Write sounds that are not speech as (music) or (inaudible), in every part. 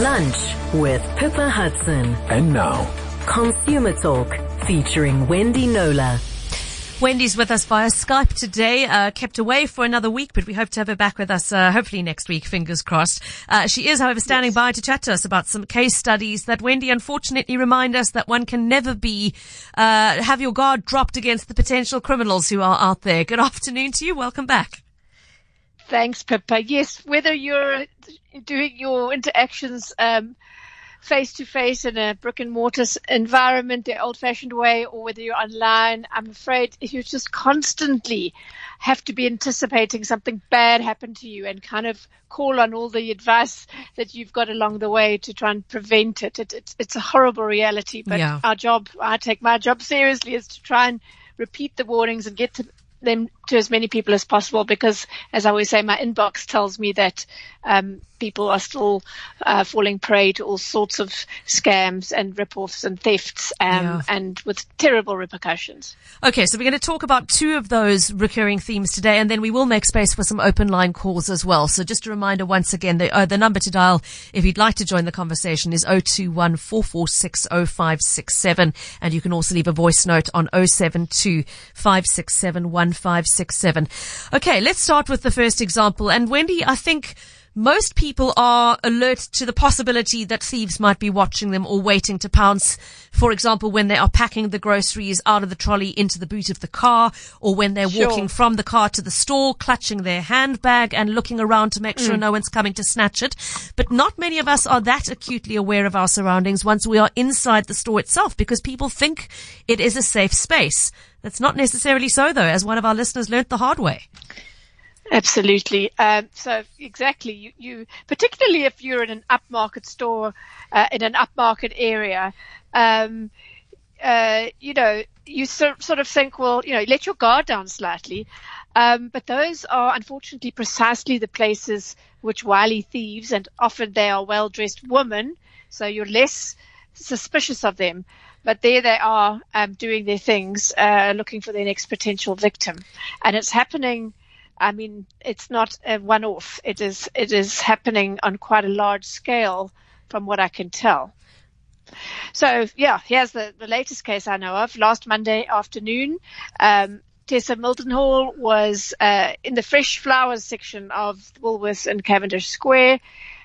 Lunch with Pippa Hudson. And now, Consumer Talk featuring Wendy Knowler. Wendy's with us via Skype today, uh, kept away for another week, but we hope to have her back with us, uh, hopefully next week, fingers crossed. Uh, she is, however, standing yes. by to chat to us about some case studies that Wendy unfortunately remind us that one can never be, uh, have your guard dropped against the potential criminals who are out there. Good afternoon to you. Welcome back. Thanks, Pippa. Yes, whether you're doing your interactions face to face in a brick and mortar environment, the old fashioned way, or whether you're online, I'm afraid you just constantly have to be anticipating something bad happen to you and kind of call on all the advice that you've got along the way to try and prevent it. it it's, it's a horrible reality, but yeah. our job, I take my job seriously, is to try and repeat the warnings and get to them to as many people as possible because, as I always say, my inbox tells me that um, people are still uh, falling prey to all sorts of scams and rip-offs and thefts, um, yeah. and with terrible repercussions. Okay, so we're going to talk about two of those recurring themes today, and then we will make space for some open line calls as well. So just a reminder once again, the, uh, the number to dial if you'd like to join the conversation is 021 and you can also leave a voice note on 072 1567. Okay, let's start with the first example. And Wendy, I think most people are alert to the possibility that thieves might be watching them or waiting to pounce. For example, when they are packing the groceries out of the trolley into the boot of the car or when they're sure. walking from the car to the store, clutching their handbag and looking around to make sure mm. no one's coming to snatch it. But not many of us are that acutely aware of our surroundings once we are inside the store itself because people think it is a safe space. That's not necessarily so though, as one of our listeners learnt the hard way. Absolutely. Um, so exactly, you, you, particularly if you're in an upmarket store uh, in an upmarket area, um, uh, you know, you sort, sort of think, well, you know, let your guard down slightly. Um, but those are unfortunately precisely the places which wily thieves, and often they are well dressed women, so you're less suspicious of them. But there they are um, doing their things, uh, looking for their next potential victim. And it's happening I mean, it's not a one-off. It is it is happening on quite a large scale, from what I can tell. So yeah, here's the, the latest case I know of. Last Monday afternoon, um, Tessa Mildenhall was uh, in the fresh flowers section of Woolworths in Cavendish Square.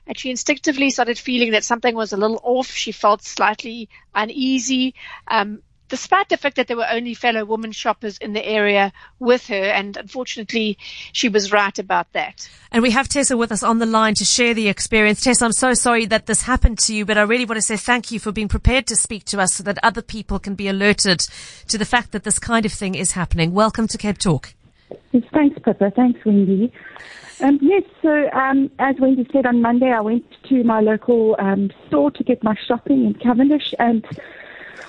And she instinctively started feeling that something was a little off. She felt slightly uneasy. Um, despite the fact that there were only fellow women shoppers in the area with her. And unfortunately, she was right about that. And we have Tessa with us on the line to share the experience. Tessa, I'm so sorry that this happened to you, but I really want to say thank you for being prepared to speak to us so that other people can be alerted to the fact that this kind of thing is happening. Welcome to Cape Talk. Thanks, Pippa. Thanks, Wendy. Um, yes, so um, as Wendy said on Monday, I went to my local um, store to get my shopping in Cavendish and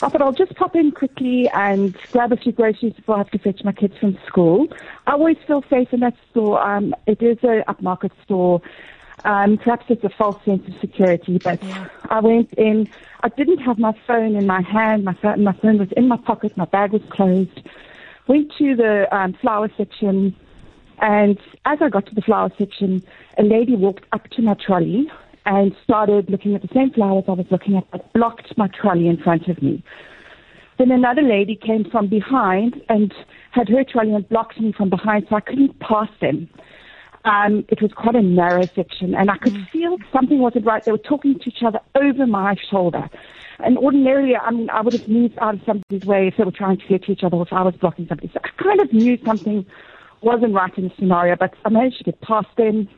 I thought I'll just pop in quickly and grab a few groceries before I have to fetch my kids from school. I always feel safe in that store. Um, it is a upmarket store. Um, perhaps it's a false sense of security, but yeah. I went in. I didn't have my phone in my hand. My phone, my phone was in my pocket. My bag was closed. Went to the um, flower section, and as I got to the flower section, a lady walked up to my trolley and started looking at the same flowers I was looking at, but blocked my trolley in front of me. Then another lady came from behind and had her trolley and blocked me from behind, so I couldn't pass them. Um, it was quite a narrow section, and I could mm. feel something wasn't right. They were talking to each other over my shoulder. And ordinarily, I mean, I would have moved out of somebody's way if they were trying to get to each other, or if I was blocking somebody. So I kind of knew something wasn't right in the scenario, but I managed to get past them,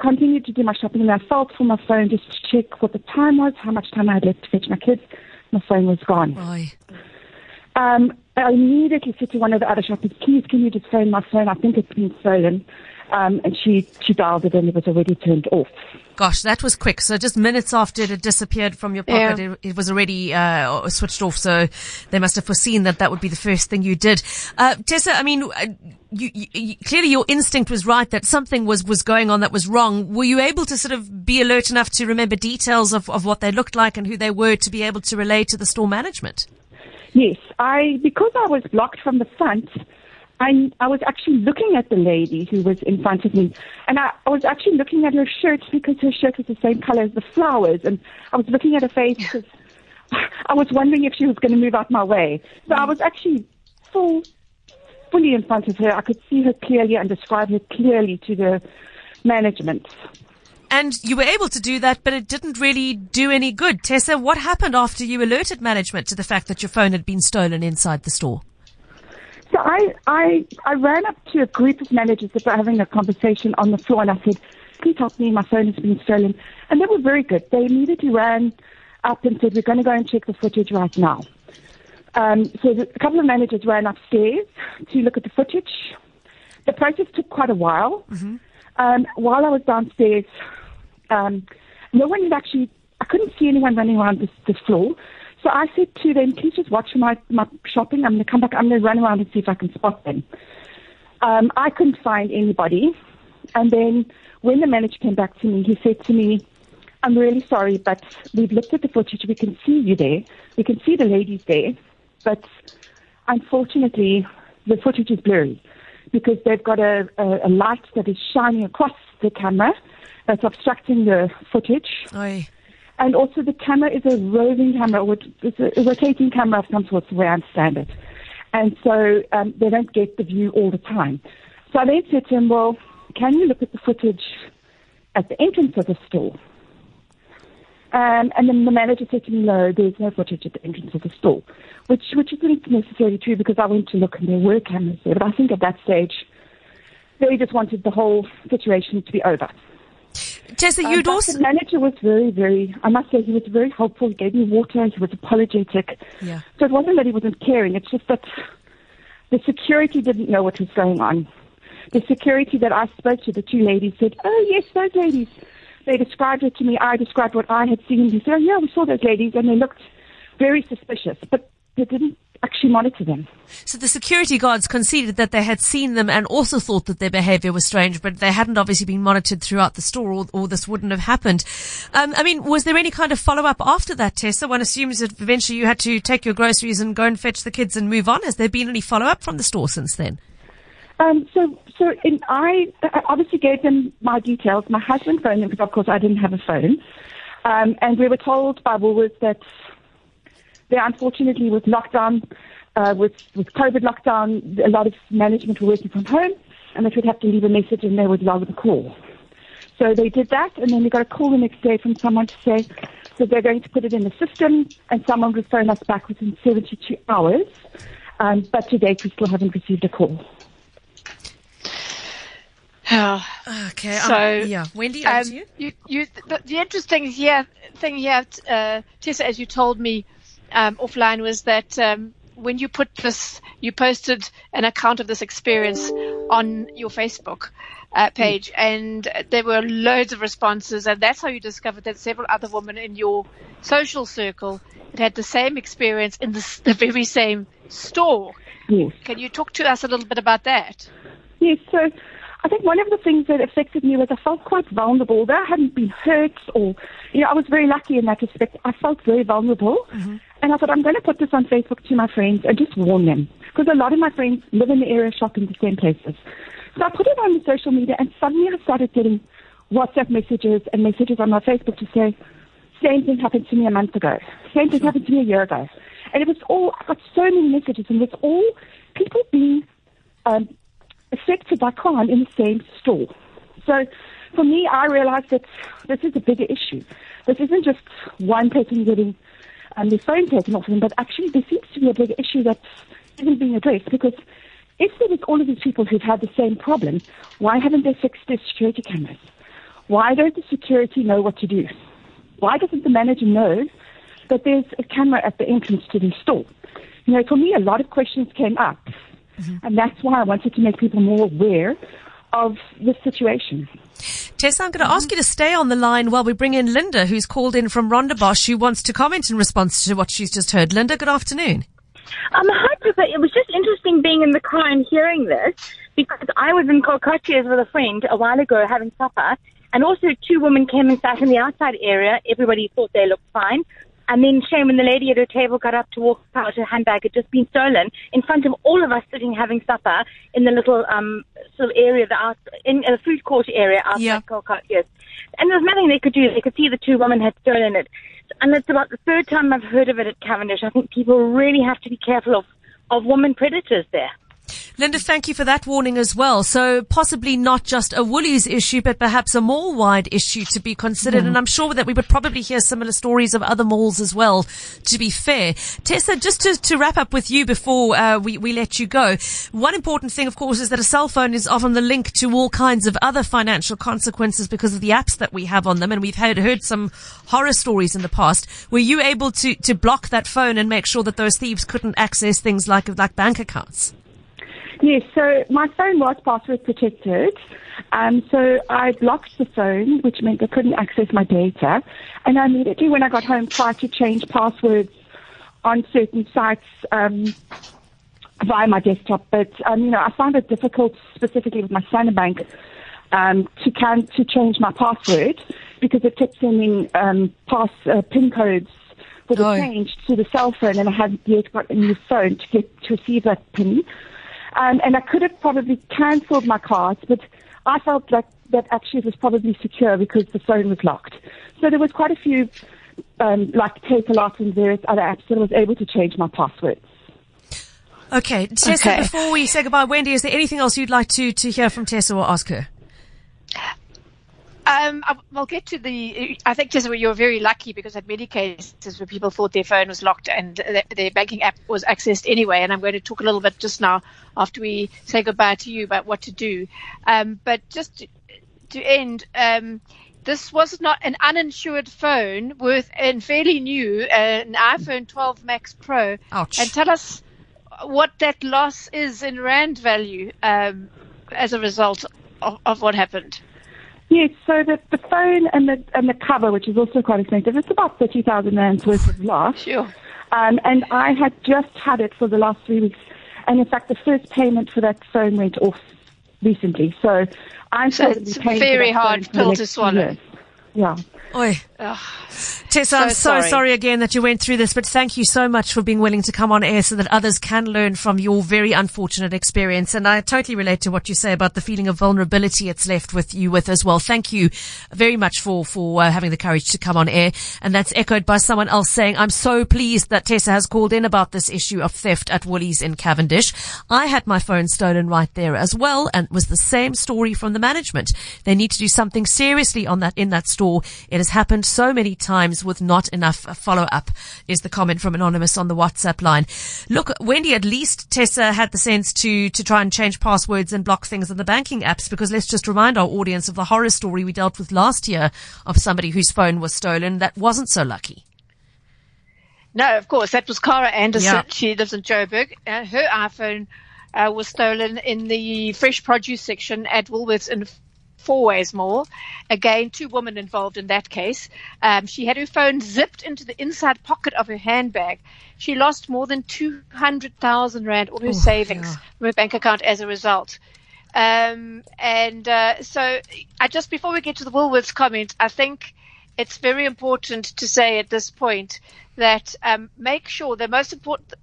continued to do my shopping and I felt for my phone just to check what the time was, how much time I had left to fetch my kids. My phone was gone. Um, I immediately said to one of the other shoppers, please can you just phone my phone? I think it's been stolen. Um, and she, she dialed it and it was already turned off. Gosh, that was quick. So just minutes after it had disappeared from your pocket, yeah. it, it, was already uh, switched off. So they must have foreseen that that would be the first thing you did. Uh, Tessa, I mean, uh, you, you, clearly your instinct was right that something was, was going on that was wrong. Were you able to sort of be alert enough to remember details of, of what they looked like and who they were to be able to relay to the store management? Yes, I because I was blocked from the front. I, I was actually looking at the lady who was in front of me, and I, I was actually looking at her shirt because her shirt was the same color as the flowers, and I was looking at her face because I was wondering if she was going to move out my way. So I mm. was actually full, fully in front of her. I could see her clearly and describe her clearly to the management. And you were able to do that, but it didn't really do any good. Tessa, what happened after you alerted management to the fact that your phone had been stolen inside the store? So I, I, I ran up to a group of managers that were having a conversation on the floor and I said, please help me, my phone has been stolen. And they were very good. They immediately ran up and said, we're going to go and check the footage right now. Um, so the, a couple of managers ran upstairs to look at the footage. The process took quite a while. Mm-hmm. Um, while I was downstairs, um, no one had actually, I couldn't see anyone running around this, this floor. So I said to them, please just watch my, my shopping. I'm going to come back. I'm going to run around and see if I can spot them. Um, I couldn't find anybody. And then when the manager came back to me, he said to me, I'm really sorry, but we've looked at the footage. We can see you there. We can see the ladies there. But unfortunately, the footage is blurry because they've got a, a, a light that is shining across the camera that's obstructing the footage. And also the camera is a roving camera, it's a, a rotating camera of some sort, the way I understand it. And so um, they don't get the view all the time. So I then said to him, well, can you look at the footage at the entrance of the store? Um, and then the manager said to me, no, there's no footage at the entrance of the store, which, which isn't necessarily true because I went to look and there were cameras there. But I think at that stage, they just wanted the whole situation to be over. Tessa, Um, you'd but also. The manager was very, very, I must say, he was very helpful. He gave me water. And he was apologetic. Yeah. So it wasn't that he wasn't caring. It's just that the security didn't know what was going on. The security that I spoke to, the two ladies, said, oh, yes, those ladies. They described it to me. I described what I had seen. They said, oh, yeah, we saw those ladies, and they looked very suspicious. But they didn't actually monitor them. So the security guards conceded that they had seen them and also thought that their behavior was strange, but they hadn't obviously been monitored throughout the store or, or this wouldn't have happened. Um, I mean, was there any kind of follow up after that, Tessa? One assumes that eventually you had to take your groceries and go and fetch the kids and move on. Has there been any follow up from the store since then? Um, so, so in, I I obviously gave them my details. My husband phoned them because, of course, I didn't have a phone. Um, and we were told by Woolworths that there, unfortunately, with lockdown, uh, with with COVID lockdown, a lot of management were working from home, and that we'd have to leave a message and they would log the call. So they did that, and then we got a call the next day from someone to say that they're going to put it in the system, and someone would phone us back within 72 hours. Um, but to date, we still haven't received a call. Yeah. (sighs) Okay. So, um, yeah. Wendy, over Um, you. you, you, the, the interesting here, thing here, uh, Tessa, as you told me um, offline, was that um, when you put this, you posted an account of this experience on your Facebook uh, page, and there were loads of responses, and that's how you discovered that several other women in your social circle had had the same experience in the, the very same store. Yes. Can you talk to us a little bit about that? Yes, so I think one of the things that affected me was I felt quite vulnerable. Though I hadn't been hurt or, you know, I was very lucky in that respect. I felt very vulnerable. And I thought, I'm going to put this on Facebook to my friends and just warn them. Because a lot of my friends live in the area, shop in the same places. So I put it on the social media and suddenly I started getting WhatsApp messages and messages on my Facebook to say, same thing happened to me a month ago. Same thing happened to me a year ago. And it was all, I got so many messages and it's all people being um, affected by crime in the same store. So for me, I realized that this is a bigger issue. This isn't just one person getting um, their phone taken off them, but actually there seems to be a bigger issue that isn't being addressed because if there was all of these people who've had the same problem, why haven't they fixed their security cameras? Why don't the security know what to do? Why doesn't the manager know that there's a camera at the entrance to the store? You know, for me, a lot of questions came up, and that's why I wanted to make people more aware of this situation. Tessa, I'm going to ask you to stay on the line while we bring in Linda, who's called in from Rondebosch, who wants to comment in response to what she's just heard. Linda, good afternoon. Um, hi, Pippa. It was just interesting being in the car and hearing this because I was in Col'Cacchio's with a friend a while ago having supper, and also two women came and sat in the outside area. Everybody thought they looked fine. And then shame when the lady at her table got up to walk out, her handbag had just been stolen in front of all of us sitting having supper in the little um, sort of area, the out, in a food court area outside Yeah. Colcott, yes. And there was nothing they could do. They could see the two women had stolen it. And it's about the third time I've heard of it at Cavendish. I think people really have to be careful of, of woman predators there. Linda, thank you for that warning as well. So possibly not just a Woolies issue, but perhaps a mall-wide issue to be considered. And I'm sure that we would probably hear similar stories of other malls as well, to be fair. Tessa, just to, to wrap up with you before uh, we, we let you go, one important thing, of course, is that a cell phone is often the link to all kinds of other financial consequences because of the apps that we have on them. And we've heard, heard some horror stories in the past. Were you able to, to block that phone and make sure that those thieves couldn't access things like, like bank accounts? Yes, so my phone was password protected. Um, so I blocked the phone, which meant I couldn't access my data. And I immediately, when I got home, tried to change passwords on certain sites um, via my desktop. But, um, you know, I found it difficult, specifically with my Standard Bank, um, to, can, to change my password because it kept sending um, pass, uh, PIN codes for the Oh. change to the cell phone, and I hadn't yet got a new phone to get to receive that PIN. Um, and I could have probably cancelled my cards, but I felt like that actually it was probably secure because the phone was locked. So there was quite a few, um, like Takealot and various other apps that I was able to change my passwords. Okay, Tessa, Okay. before we say goodbye, Wendy, is there anything else you'd like to, to hear from Tessa or ask her? Um, I- I'll get to the. I think just you're very lucky because at many cases where people thought their phone was locked and th- their banking app was accessed anyway. And I'm going to talk a little bit just now after we say goodbye to you about what to do. Um, but just to, to end, um, this was not an uninsured phone worth and fairly new, uh, an iPhone 12 Max Pro. Ouch. And tell us what that loss is in rand value um, as a result of, of what happened. Yes, so the, the phone and the and the cover, which is also quite expensive, it's about thirty thousand rands worth of loss. Sure. Um, and I had just had it for the last three weeks, and in fact, the first payment for that phone went off recently. So I'm So still going to it's a very hard pill to swallow. Yeah. Oi. Ugh. Tessa, So I'm so sorry. sorry. again that you went through this, but thank you so much for being willing to come on air so that others can learn from your very unfortunate experience. And I totally relate to what you say about the feeling of vulnerability it's left with you with as well. Thank you very much for, for uh, having the courage to come on air. And that's echoed by someone else saying, I'm so pleased that Tessa has called in about this issue of theft at Woolies in Cavendish. I had my phone stolen right there as well and it was the same story from the management. They need to do something seriously on that, in that store. It has happened so many times with not enough follow up is the comment from Anonymous on the WhatsApp line. Look, Wendy, at least Tessa had the sense to, to try and change passwords and block things on the banking apps because let's just remind our audience of the horror story we dealt with last year of somebody whose phone was stolen that wasn't so lucky. No, of course, that was Cara Anderson. Yeah. She lives in Joburg. Uh, her iPhone uh, was stolen in the fresh produce section at Woolworths in Fourways Mall. Again, two women involved in that case. Um, she had her phone zipped into the inside pocket of her handbag. She lost more than 200,000 Rand, all her savings yeah. from her bank account as a result. Um, and uh, so, I just before we get to the Woolworths comment, I think it's very important to say at this point that um, make sure the most important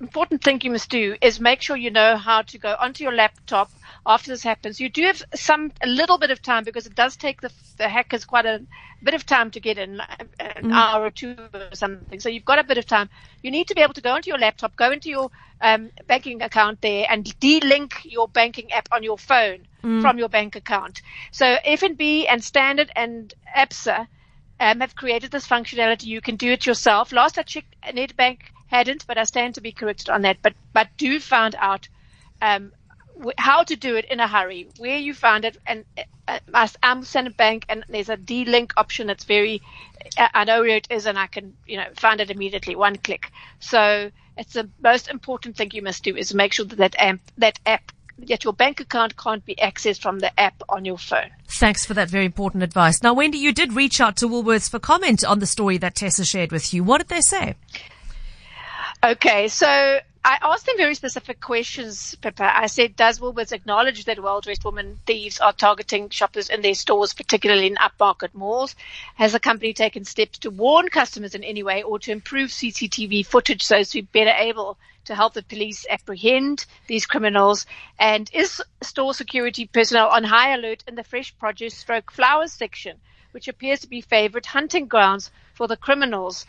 important thing you must do is make sure you know how to go onto your laptop after this happens. You do have some a little bit of time because it does take the, the hackers quite a bit of time to get in, an hour or two or something. So you've got a bit of time. You need to be able to go onto your laptop, go into your um, banking account there, and de-link your banking app on your phone from your bank account. So FNB and Standard and ABSA um, have created this functionality. You can do it yourself. Last I checked, Nedbank hadn't, but I stand to be corrected on that. But but do find out um, how to do it in a hurry, where you found it, and uh, uh, I'm Standard Bank, and there's a de-link option that's very. I I know where it is, and I can you know find it immediately, one click. So it's the most important thing you must do is make sure that that app, that app, that your bank account can't be accessed from the app on your phone. Thanks for that very important advice. Now, Wendy, you did reach out to Woolworths for comment on the story that Tessa shared with you. What did they say? Okay, so I asked them very specific questions, Pippa. I said, does Woolworths acknowledge that well-dressed women thieves are targeting shoppers in their stores, particularly in upmarket malls? Has the company taken steps to warn customers in any way or to improve CCTV footage so as to be better able to help the police apprehend these criminals? And is store security personnel on high alert in the fresh produce stroke flowers section, which appears to be favorite hunting grounds for the criminals?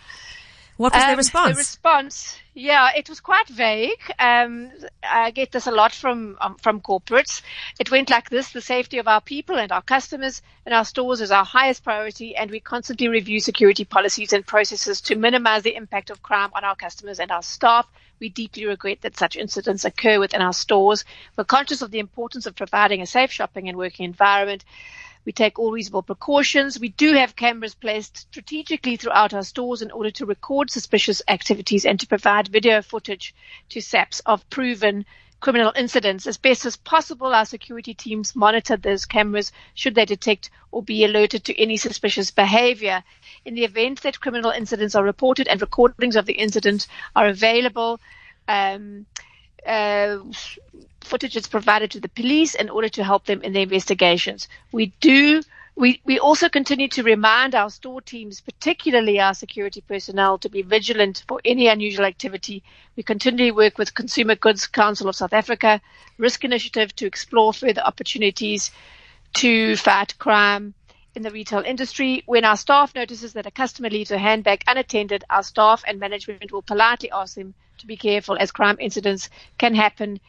What was Um, their response? The response, yeah, it was quite vague. Um, I get this a lot from um, from corporates. It went like this: the safety of our people and our customers and our stores is our highest priority, and we constantly review security policies and processes to minimize the impact of crime on our customers and our staff. We deeply regret that such incidents occur within our stores. We're conscious of the importance of providing a safe shopping and working environment. We take all reasonable precautions. We do have cameras placed strategically throughout our stores in order to record suspicious activities and to provide video footage to SAPS of proven criminal incidents. As best as possible, our security teams monitor those cameras should they detect or be alerted to any suspicious behavior. In the event that criminal incidents are reported and recordings of the incident are available, um, uh, footage is provided to the police in order to help them in their investigations. We do. We, we also continue to remind our store teams, particularly our security personnel, to be vigilant for any unusual activity. We continually work with Consumer Goods Council of South Africa, Risk Initiative to explore further opportunities to fight crime in the retail industry. When our staff notices that a customer leaves a handbag unattended, our staff and management will politely ask them to be careful as crime incidents can happen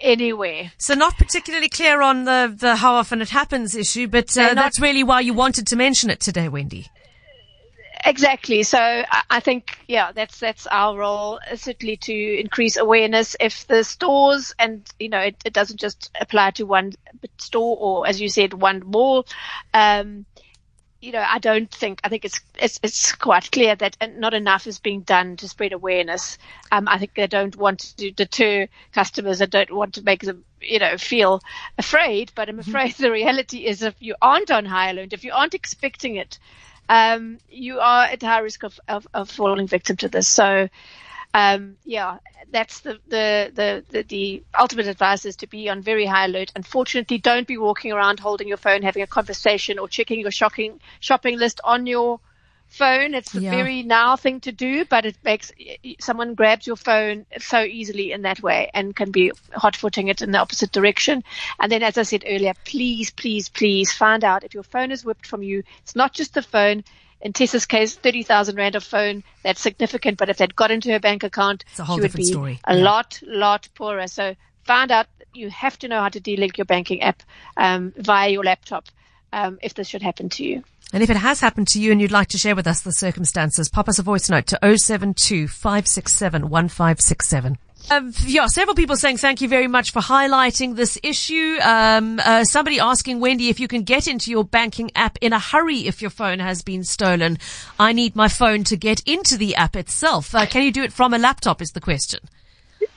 anywhere. So not particularly clear on the, the how often it happens issue, but uh, not- that's really why you wanted to mention it today, Wendy. Exactly. So I I think, yeah, that's that's our role, uh, certainly to increase awareness. If the stores and you know, it, it doesn't just apply to one store or, as you said, one mall. Um, you know, I don't think. I think it's it's it's quite clear that not enough is being done to spread awareness. Um, I think they don't want to deter customers. They don't want to make them, you know, feel afraid. But I'm afraid the reality is, if you aren't on high alert, if you aren't expecting it, um, you are at high risk of, of, of falling victim to this. So, um, yeah, that's the, the, the, the, the ultimate advice is to be on very high alert. Unfortunately, don't be walking around holding your phone, having a conversation or checking your shopping, shopping list on your phone. It's a Yeah. very now thing to do, but it makes someone grabs your phone so easily in that way and can be hot footing it in the opposite direction. And then, as I said earlier, please, please, please find out if your phone is whipped from you. It's not just the phone. In Tessa's case, 30,000 Rand of phone, that's significant. But if that got into her bank account, It's a whole she would different be story. a Yeah. lot, lot poorer. So find out you have to know how to delink your banking app um, via your laptop um, if this should happen to you. And if it has happened to you and you'd like to share with us the circumstances, pop us a voice note to 072 567 1567. Um, yeah, several people saying thank you very much for highlighting this issue. Um, uh, somebody asking Wendy if you can get into your banking app in a hurry if your phone has been stolen. I need my phone to get into the app itself. Uh, can you do it from a laptop? Is the question.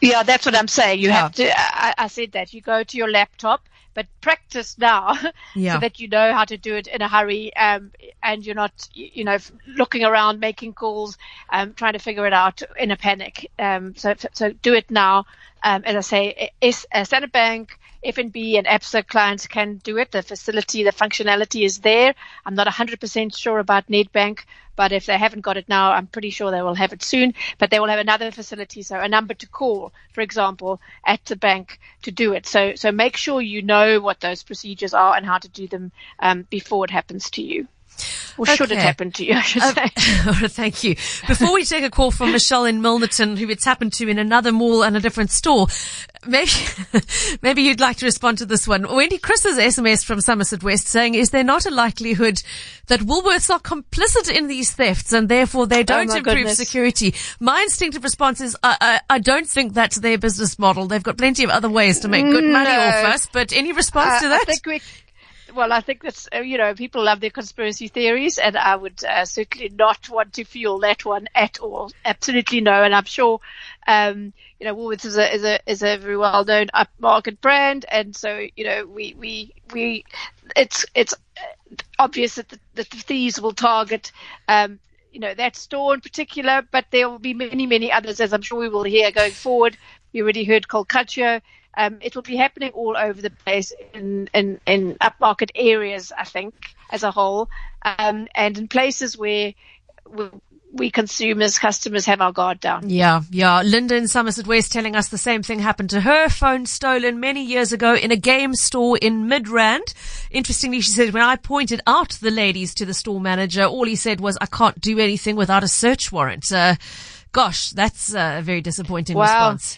Yeah, that's what I'm saying. You Yeah. have to. I, I said that you go to your laptop, but practice now (laughs) Yeah. so that you know how to do it in a hurry, um, and you're not, you know, looking around, making calls, um, trying to figure it out in a panic. Um, so, so do it now. Um, as I say, is uh, Standard Bank, FNB, and ABSA clients can do it. The facility, the functionality is there. I'm not 100% sure about Nedbank, but if they haven't got it now, I'm pretty sure they will have it soon. But they will have another facility, so a number to call, for example, at the bank to do it. So, so make sure you know what those procedures are and how to do them um, before it happens to you, or should it Okay. happen to you? I should say. (laughs) Thank you. Before we take a call from Michelle in Milnerton, who it's happened to in another mall and a different store, maybe (laughs) maybe you'd like to respond to this one. Wendy Chris has SMS from Somerset West saying, "Is there not a likelihood that Woolworths are complicit in these thefts and therefore they don't Oh improve goodness. security?" My instinctive response is, I, I, I don't think that's their business model. They've got plenty of other ways to make good money No. off us. But any response Uh, to that? Well, I think that's, uh, you know, people love their conspiracy theories and I would uh, certainly not want to fuel that one at all. Absolutely no. And I'm sure, um, you know, Woolworths is a, is a, is a very well known upmarket brand. And so, you know, we, we, we, it's, it's uh, obvious that the, that the thieves will target, um, you know, that store in particular, but there will be many, many others, as I'm sure we will hear going forward. We already heard Col'Cacchio. Um, it will be happening all over the place in, in, in upmarket areas, I think, as a whole, um, and in places where we consumers, customers have our guard down. Yeah, yeah. Linda in Somerset West telling us the same thing happened to her. Phone stolen many years ago in a game store in Midrand. Interestingly, she said, when I pointed out the ladies to the store manager, all he said was, I can't do anything without a search warrant. Uh, gosh, that's a very disappointing response.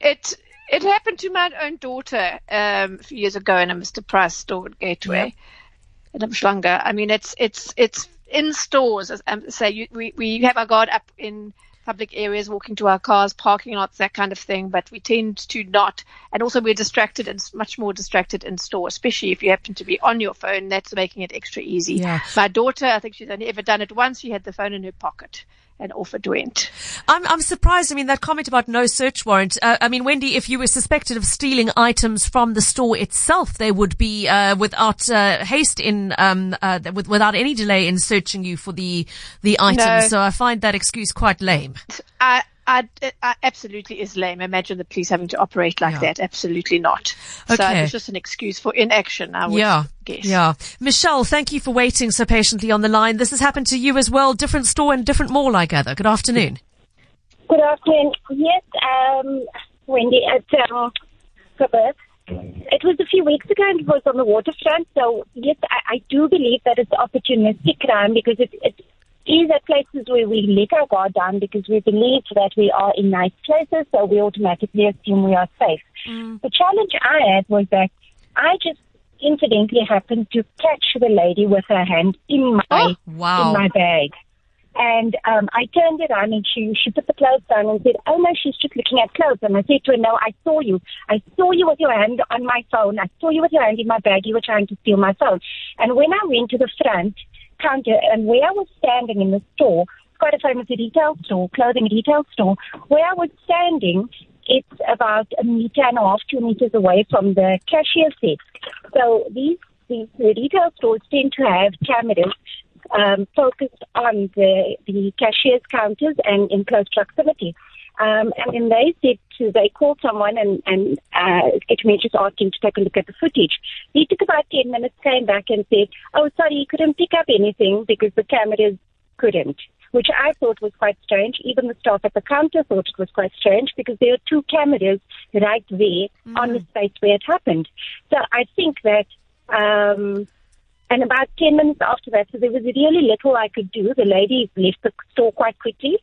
It, it happened to my own daughter, um, a few years ago in a Mr. Price store at Gateway. Yeah. In Umhlanga. I mean, it's, it's, it's in stores, um, say you, we, we have our guard up in public areas, walking to our cars, parking lots, that kind of thing. But we tend to not, and also we're distracted and much more distracted in store, especially if you happen to be on your phone. That's making it extra easy. Yeah. My daughter, I think she's only ever done it once. She had the phone in her pocket and off it went. I'm, I'm surprised. I mean, that comment about no search warrant. Uh, I mean, Wendy, if you were suspected of stealing items from the store itself, they would be uh, without uh, haste in um, uh, with, without any delay in searching you for the the items. No. So I find that excuse quite lame. I I, I, absolutely is lame. Imagine the police having to operate like yeah. that. Absolutely not. Okay. So it's just an excuse for inaction, I would yeah. guess. Yeah. Michelle, thank you for waiting so patiently on the line. This has happened to you as well. Different store and different mall, I gather. Good afternoon. Good afternoon. Yes, um, Wendy, at um, It was a few weeks ago and it was on the waterfront. So, yes, I, I do believe that it's opportunistic crime because it, it is at places where we let our guard down because we believe that we are in nice places, so we automatically assume we are safe. Mm. The challenge I had was that I just incidentally happened to catch the lady with her hand in my oh, wow. in my bag. And um, I turned it on and she, she put the clothes down and said, Oh no, she's just looking at clothes. And I said to her, No, I saw you. I saw you with your hand on my phone. I saw you with your hand in my bag. You were trying to steal my phone. And when I went to the front, counter, and where I was standing in the store, quite a famous retail store, clothing retail store, where I was standing, it's about a meter and a half, two meters away from the cashier desk. So these, these retail stores tend to have cameras um, focused on the, the cashier's counters and in close proximity. Um, and then they said to, they called someone and, and uh, me just asked him to take a look at the footage. He took about 10 minutes, came back and said, oh, sorry, he couldn't pick up anything because the cameras couldn't, which I thought was quite strange. Even the staff at the counter thought it was quite strange because there are two cameras right there mm. on the space where it happened. So I think that um, and about 10 minutes after that, so there was really little I could do. The lady left the store quite quickly.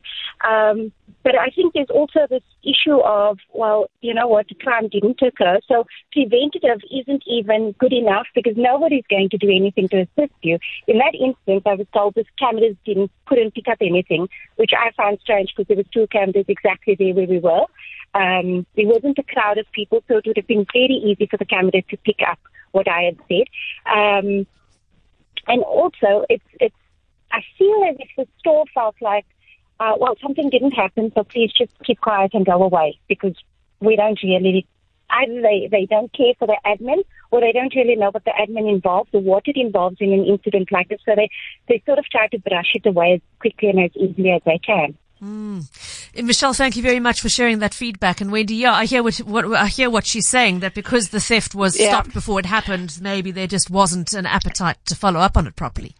Um, but I think there's also this issue of, well, you know what, the crime didn't occur. So preventative isn't even good enough because nobody's going to do anything to assist you. In that instance, I was told this cameras didn't, couldn't pick up anything, which I found strange because there was two cameras exactly there where we were. Um, there wasn't a crowd of people, so it would have been very easy for the camera to pick up what I had said. Um, and also, it's it's. I feel as if the store felt like, uh, well, something didn't happen, so please just keep quiet and go away because we don't really. Either they, they don't care for the admin or they don't really know what the admin involves or what it involves in an incident like this. So they, they sort of try to brush it away as quickly and as easily as they can. Mm. Michelle, thank you very much for sharing that feedback. And Wendy, yeah, I hear what, what I hear what she's saying that because the theft was yeah. stopped before it happened, maybe there just wasn't an appetite to follow up on it properly.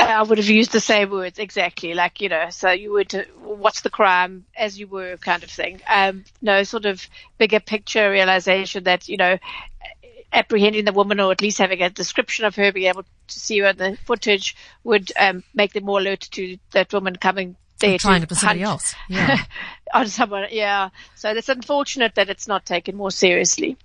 I would have used the same words exactly, like you know. So you would, what's the crime as you were, kind of thing. Um, no sort of bigger picture realization that you know, apprehending the woman or at least having a description of her, being able to see her in the footage would um, make them more alert to that woman coming there trying to, to somebody else. (laughs) Yeah. on someone. Yeah. So it's unfortunate that it's not taken more seriously.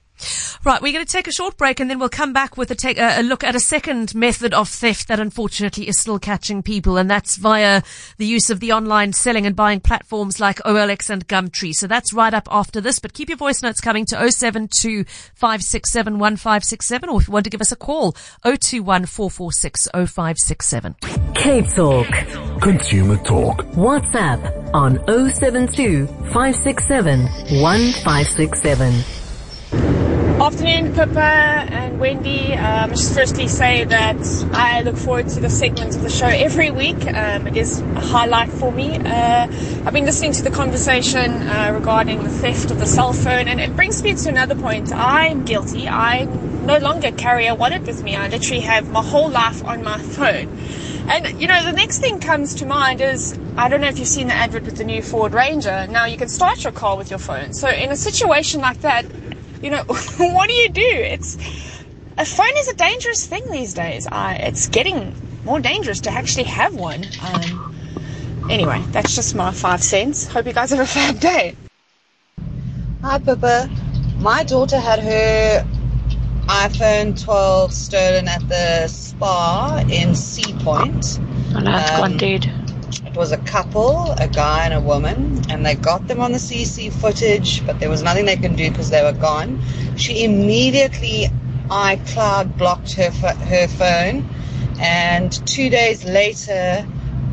Right, we're going to take a short break and then we'll come back with a, take, a, a, look at a second method of theft that unfortunately is still catching people, and that's via the use of the online selling and buying platforms like OLX and Gumtree. So that's right up after this, but keep your voice notes coming to 072 567 1567, or if you want to give us a call, 021 446 0567. Cape Talk. Consumer Talk. WhatsApp on 072 567 1567. Afternoon, Pippa and Wendy. Um, just firstly say that I look forward to the segment of the show every week. Um, it is a highlight for me. Uh, I've been listening to the conversation uh, regarding the theft of the cell phone, and it brings me to another point. I'm guilty. I no longer carry a wallet with me. I literally have my whole life on my phone. And you know, the next thing comes to mind is I don't know if you've seen the advert with the new Ford Ranger. Now you can start your car with your phone. So in a situation like that, you know, (laughs) what do you do? It's a phone is a dangerous thing these days. Uh, it's getting more dangerous to actually have one. Um, anyway, that's just my five cents. Hope you guys have a fab day. Hi, Pippa. My daughter had her iPhone 12 stolen at the spa in Sea Point. Oh, no, it's gone dead. It was a couple, a guy and a woman, and they got them on the CC footage, but there was nothing they can do because they were gone. She immediately iCloud blocked her her phone, and two days later,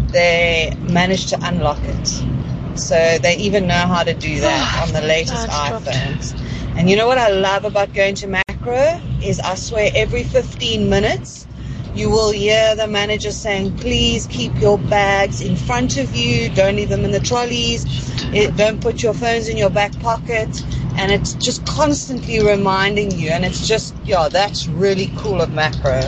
they managed to unlock it. So they even know how to do that ah, on the latest That's dropped. iPhones. And you know what I love about going to Makro is I swear every 15 minutes you will hear the manager saying, please keep your bags in front of you, don't leave them in the trolleys, it, don't put your phones in your back pocket. And it's just constantly reminding you. And it's just, yeah, that's really cool of Makro.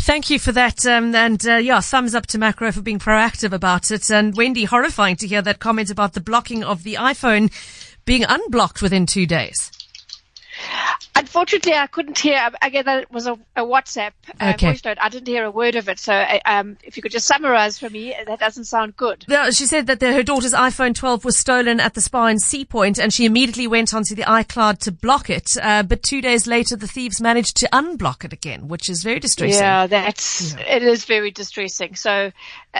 Thank you for that. Um, and uh, yeah, thumbs up to Makro for being proactive about it. And Wendy, horrifying to hear that comment about the blocking of the iPhone being unblocked within two days. Unfortunately, I couldn't hear. Again, that was a, a WhatsApp uh, Okay. voice note. I didn't hear a word of it. So, uh, um, if you could just summarize for me, that doesn't sound good. Yeah, She said that the, her daughter's iPhone 12 was stolen at the spa in Sea Point, and she immediately went onto the iCloud to block it. Uh, but two days later, the thieves managed to unblock it again, which is very distressing. Yeah, that's it is very distressing. So,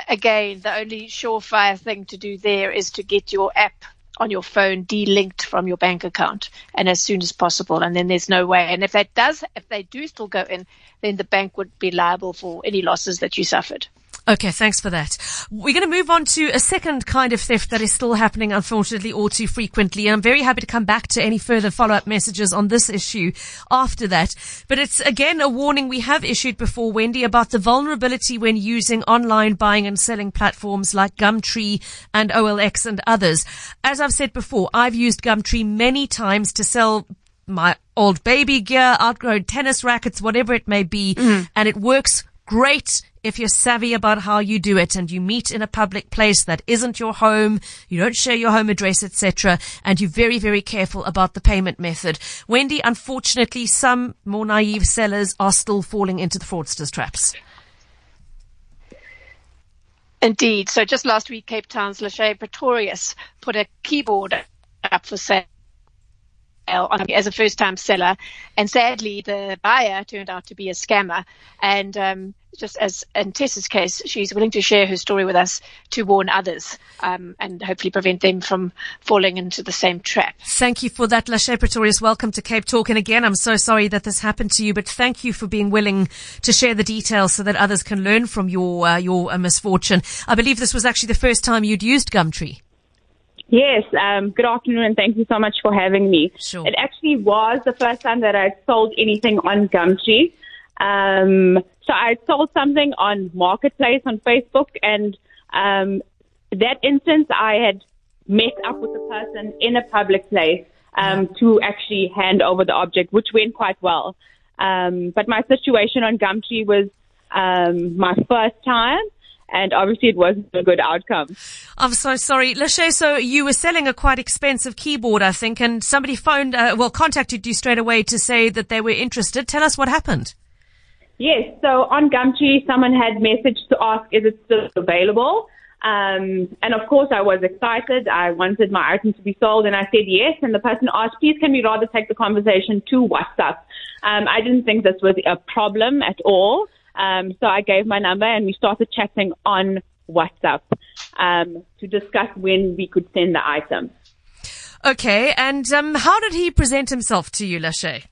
again, the only surefire thing to do there is to get your app on your phone delinked from your bank account, and as soon as possible. And then there's no way. And if that does, if they do still go in, then the bank would be liable for any losses that you suffered. Okay, thanks for that. We're going to move on to a second kind of theft that is still happening, unfortunately, all too frequently. And I'm very happy to come back to any further follow-up messages on this issue after that. But it's again a warning we have issued before, Wendy, about the vulnerability when using online buying and selling platforms like Gumtree and OLX and others. As I've said before, I've used Gumtree many times to sell my old baby gear, outgrown tennis rackets, whatever it may be, mm-hmm. and it works great if you're savvy about how you do it and you meet in a public place that isn't your home, you don't share your home address, etc., and you're very, very careful about the payment method. Wendy, unfortunately, some more naive sellers are still falling into the fraudsters' traps. Indeed. So just last week, Cape Town's Lachey Pretorius put a keyboard up for sale as a first-time seller, and sadly, the buyer turned out to be a scammer. And um, just as in Tessa's case, she's willing to share her story with us to warn others um, and hopefully prevent them from falling into the same trap. Thank you for that, Lachey Pretorius. Welcome to Cape Talk. And again, I'm so sorry that this happened to you, but thank you for being willing to share the details so that others can learn from your uh, your uh, misfortune. I believe this was actually the first time you'd used Gumtree. Yes, um, good afternoon and thank you so much for having me. Sure. It actually was the first time that I'd sold anything on Gumtree. Um, so I sold something on Marketplace on Facebook and um, that instance I had met up with the person in a public place um, to actually hand over the object, which went quite well. Um, but my situation on Gumtree was um, my first time and obviously it wasn't a good outcome. I'm so sorry. Lachey, so you were selling a quite expensive keyboard, I think, and somebody phoned, uh, well, contacted you straight away to say that they were interested. Tell us what happened. Yes, so on Gumtree, someone had messaged to ask, is it still available? Um, and of course, I was excited. I wanted my item to be sold, and I said yes. And the person asked, please, can we rather take the conversation to WhatsApp? Um, I didn't think this was a problem at all. Um, so I gave my number, and we started chatting on WhatsApp um, to discuss when we could send the item. Okay, and um, how did he present himself to you, Lachey?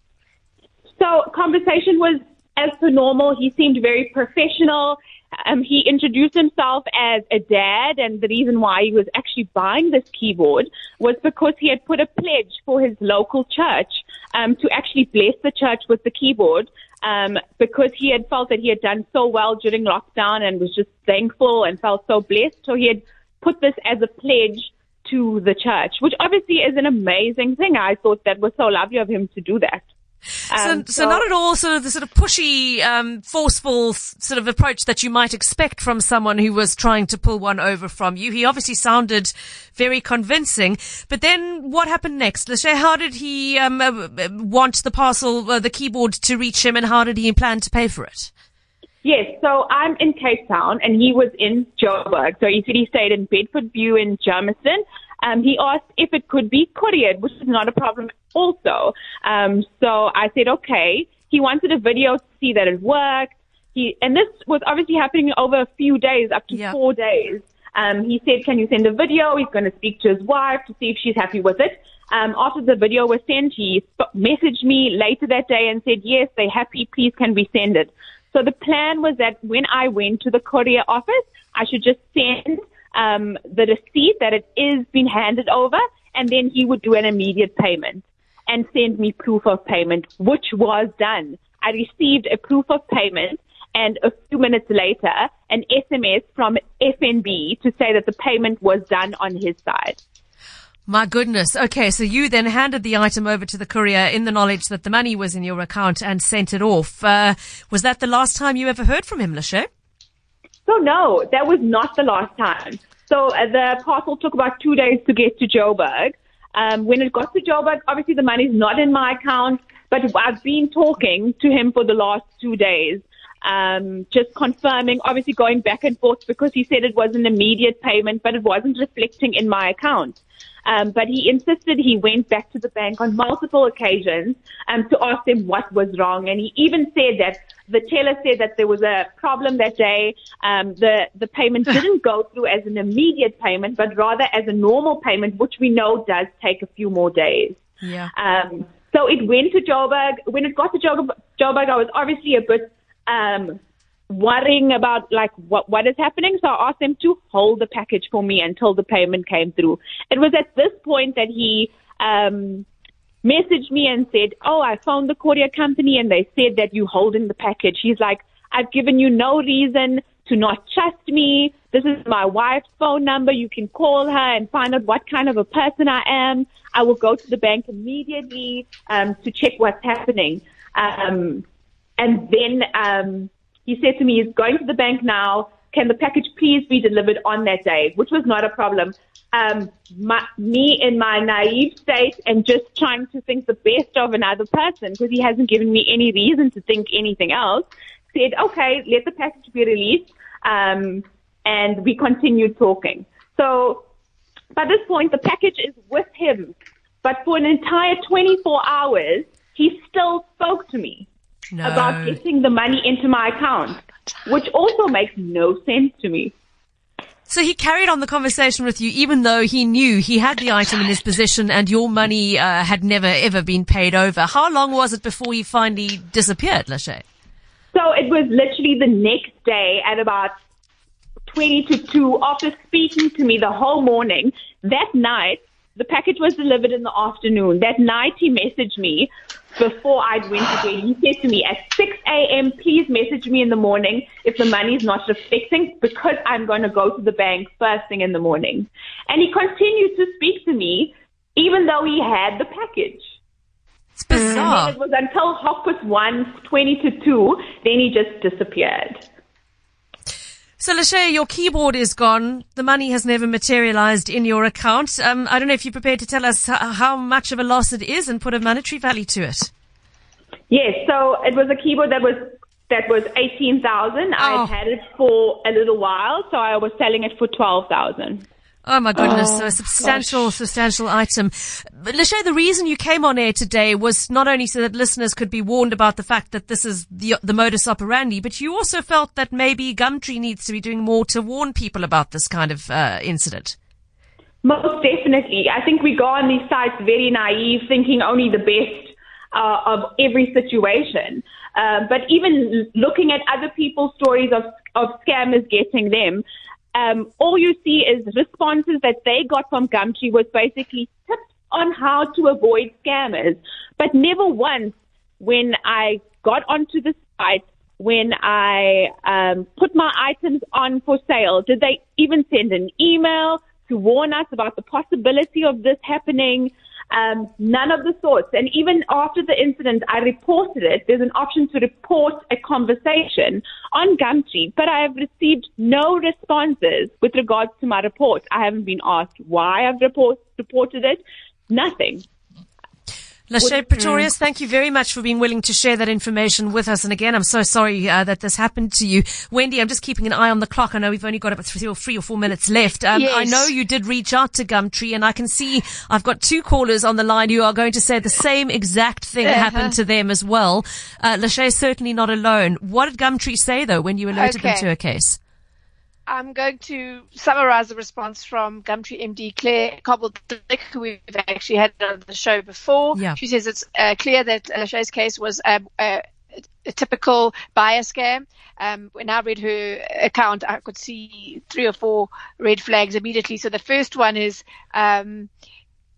So conversation was as per normal. He seemed very professional. Um, he introduced himself as a dad, and the reason why he was actually buying this keyboard was because he had put a pledge for his local church um, to actually bless the church with the keyboard um, because he had felt that he had done so well during lockdown and was just thankful and felt so blessed. So he had put this as a pledge to the church, which obviously is an amazing thing. I thought that was so lovely of him to do that. Um, so, so, not at all sort of the sort of pushy, um, forceful sort of approach that you might expect from someone who was trying to pull one over from you. He obviously sounded very convincing. But then what happened next? Lachey, how did he um, uh, want the parcel, uh, the keyboard to reach him, and how did he plan to pay for it? Yes, so I'm in Cape Town and he was in Joburg. So he said he stayed in Bedfordview in Germiston. Um, he asked if it could be couriered, which is not a problem also. Um, so I said, okay. He wanted a video to see that it worked. He, and this was obviously happening over a few days, up to four days. Um, he said, can you send a video? He's going to speak to his wife to see if she's happy with it. Um, after the video was sent, he messaged me later that day and said, yes, they're happy. Please can we send it? So the plan was that when I went to the courier office, I should just send um, the receipt that it is being handed over, and then he would do an immediate payment and send me proof of payment, which was done. I received a proof of payment and a few minutes later, an SMS from FNB to say that the payment was done on his side. My goodness. Okay, so you then handed the item over to the courier in the knowledge that the money was in your account and sent it off. Uh, was that the last time you ever heard from him, Lachey? So no, that was not the last time. So uh, the parcel took about two days to get to Joburg. Um, when it got to Joburg, obviously the money's not in my account, but I've been talking to him for the last two days, um, just confirming, obviously going back and forth because he said it was an immediate payment, but it wasn't reflecting in my account. Um, but he insisted he went back to the bank on multiple occasions um, to ask them what was wrong. And he even said that the teller said that there was a problem that day. Um, the the payment (laughs) didn't go through as an immediate payment, but rather as a normal payment, which we know does take a few more days. Yeah. Um, so it went to Joburg. When it got to Joburg, Joburg I was obviously a bit um, worrying about like what what is happening. So I asked them to hold the package for me until the payment came through. It was at this point that he um, messaged me and said, "Oh, I phoned the courier company and they said that you holding the package." He's like, "I've given you no reason to not trust me. This is my wife's phone number. You can call her and find out what kind of a person I am. I will go to the bank immediately um, to check what's happening." Um, and then um, he said to me, he's going to the bank now. Can the package please be delivered on that day? Which was not a problem. Um, my, me in my naive state and just trying to think the best of another person because he hasn't given me any reason to think anything else, said, okay, let the package be released. Um, and we continued talking. So by this point, the package is with him. But for an entire 24 hours, he still spoke to me no. about getting the money into my account, which also makes no sense to me. So he carried on the conversation with you, even though he knew he had the item in his possession and your money uh, had never ever been paid over. How long was it before he finally disappeared, Lachey? So it was literally the next day at about 20 to 2 after speaking to me the whole morning. That night, the package was delivered in the afternoon. That night he messaged me before I'd went to bed. He said to me at 6 a.m., please message me in the morning if the money is not reflecting because I'm going to go to the bank first thing in the morning. And he continued to speak to me even though he had the package. It's bizarre. It was until half past one, 20 to 2, then he just disappeared. So, Lachey, your keyboard is gone. The money has never materialized in your account. Um, I don't know if you're prepared to tell us how much of a loss it is and put a monetary value to it. Yes, so it was a keyboard that was that was eighteen thousand. Oh. I had had it for a little while, so I was selling it for twelve thousand. Oh my goodness, Oh, so a substantial, substantial item. But Lachey, the reason you came on air today was not only so that listeners could be warned about the fact that this is the, the modus operandi, but you also felt that maybe Gumtree needs to be doing more to warn people about this kind of uh, incident. Most definitely. I think we go on these sites very naive, thinking only the best uh, of every situation. Uh, but even looking at other people's stories of, of scammers getting them, um, all you see is responses that they got from Gumtree was basically tips on how to avoid scammers. But never once when I got onto the site, when I um, put my items on for sale, did they even send an email to warn us about the possibility of this happening? Um, none of the sorts. And even after the incident, I reported it. There's an option to report a conversation on Gumtree, but I have received no responses with regards to my report. I haven't been asked why I've report, reported it. Nothing. Lachey Pretorius, thank you very much for being willing to share that information with us. And again, I'm so sorry uh, that this happened to you. Wendy, I'm just keeping an eye on the clock. I know we've only got about three or, three or four minutes left. Um, Yes. I know you did reach out to Gumtree and I can see I've got two callers on the line who are going to say the same exact thing Uh-huh. happened to them as well. Uh, Lachey is certainly not alone. What did Gumtree say though when you alerted them to a case? I'm going to summarize the response from Gumtree MD Claire Cobbledick, who we've actually had on the show before. Yeah. She says it's uh, clear that Lachey's case was um, a, a typical buyer scam. Um, when I read her account, I could see three or four red flags immediately. So the first one is, um,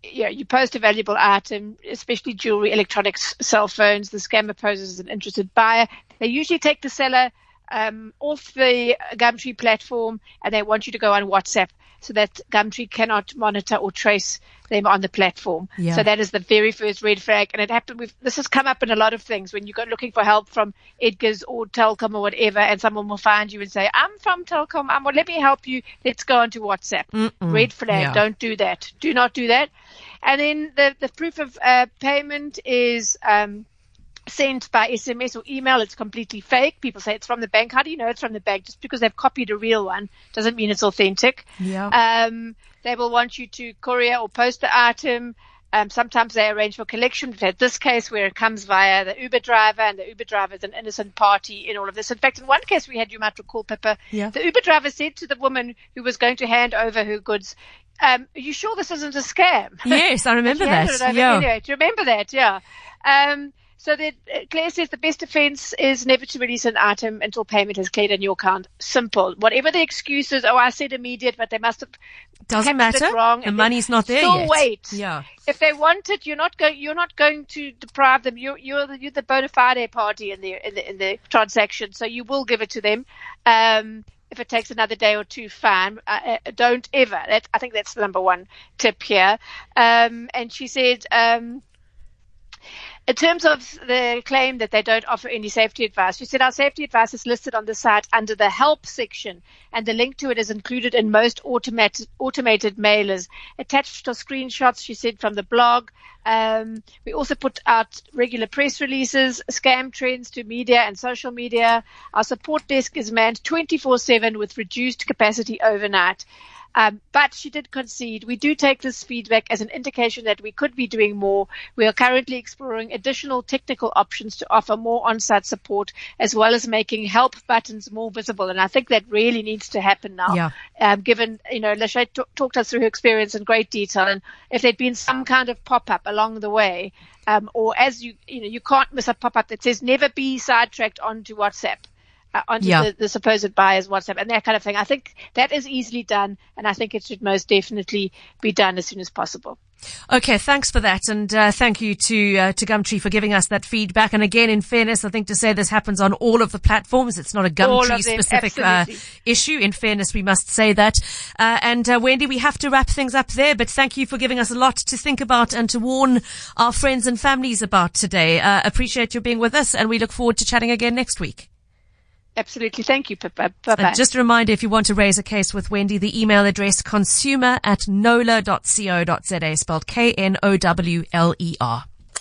you know, you post a valuable item, especially jewelry, electronics, cell phones. The scammer poses as an interested buyer. They usually take the seller um, off the Gumtree platform and they want you to go on WhatsApp so that Gumtree cannot monitor or trace them on the platform. Yeah. So that is the very first red flag. And it happened with, this has come up in a lot of things when you go looking for help from Edgars or Telkom or whatever and someone will find you and say, I'm from Telkom. I'm, well, let me help you. Let's go onto WhatsApp. Red flag. Yeah. Don't do that. Do not do that. And then the, the proof of uh, payment is, um, sent by SMS or email. It's completely fake. People say it's from the bank. How do you know it's from the bank? Just because they've copied a real one doesn't mean it's authentic. Yeah. Um, they will want you to courier or post the item. Um, sometimes they arrange for collection. We've had this case where it comes via the Uber driver, and the Uber driver is an innocent party in all of this. In fact, in one case we had, you might recall, Pippa, Yeah. the Uber driver said to the woman who was going to hand over her goods, um, "Are you sure this isn't a scam?" Yes, I remember (laughs) that. Yeah. Anyway, do you remember that? Yeah. Um, so that uh, Claire says the best defense is never to release an item until payment has cleared in your account. Simple. Whatever the excuses, oh, I said immediate, but they must have Doesn't matter. wrong. The money's not there still yet. wait. Yeah. If they want it, you're not going. You're not going to deprive them. You're you're the, you're the bona fide party in the in the in the transaction, so you will give it to them. Um, if it takes another day or two, fine. Uh, uh, don't ever. That, I think that's the number one tip here. Um, and she said. Um, in terms of the claim that they don't offer any safety advice, she said our safety advice is listed on the site under the help section, and the link to it is included in most automated automated mailers. Attached are screenshots, she said, from the blog. Um, we also put out regular press releases, scam trends to media and social media. Our support desk is manned 24/7 with reduced capacity overnight. Um, but she did concede. We do take this feedback as an indication that we could be doing more. We are currently exploring additional technical options to offer more on-site support, as well as making help buttons more visible. And I think that really needs to happen now. Yeah. Um, given you know, Lachey t- talked us through her experience in great detail, and if there'd been some kind of pop-up along the way, um, or as you you know, you can't miss a pop-up that says never be sidetracked onto WhatsApp onto Yeah. the, the supposed buyer's WhatsApp and that kind of thing. I think that is easily done, and I think it should most definitely be done as soon as possible. Okay, thanks for that, and uh, thank you to uh, to Gumtree for giving us that feedback. And again, in fairness, I think to say this happens on all of the platforms. It's not a Gumtree specific uh, issue. In fairness, we must say that. Uh, and uh, Wendy, we have to wrap things up there. But thank you for giving us a lot to think about and to warn our friends and families about today. Uh, appreciate your being with us, and we look forward to chatting again next week. Absolutely. Thank you, Pippa. Bye-bye. And just a reminder, if you want to raise a case with Wendy, the email address consumer at knowler.co.za, spelled K-N-O-W-L-E-R.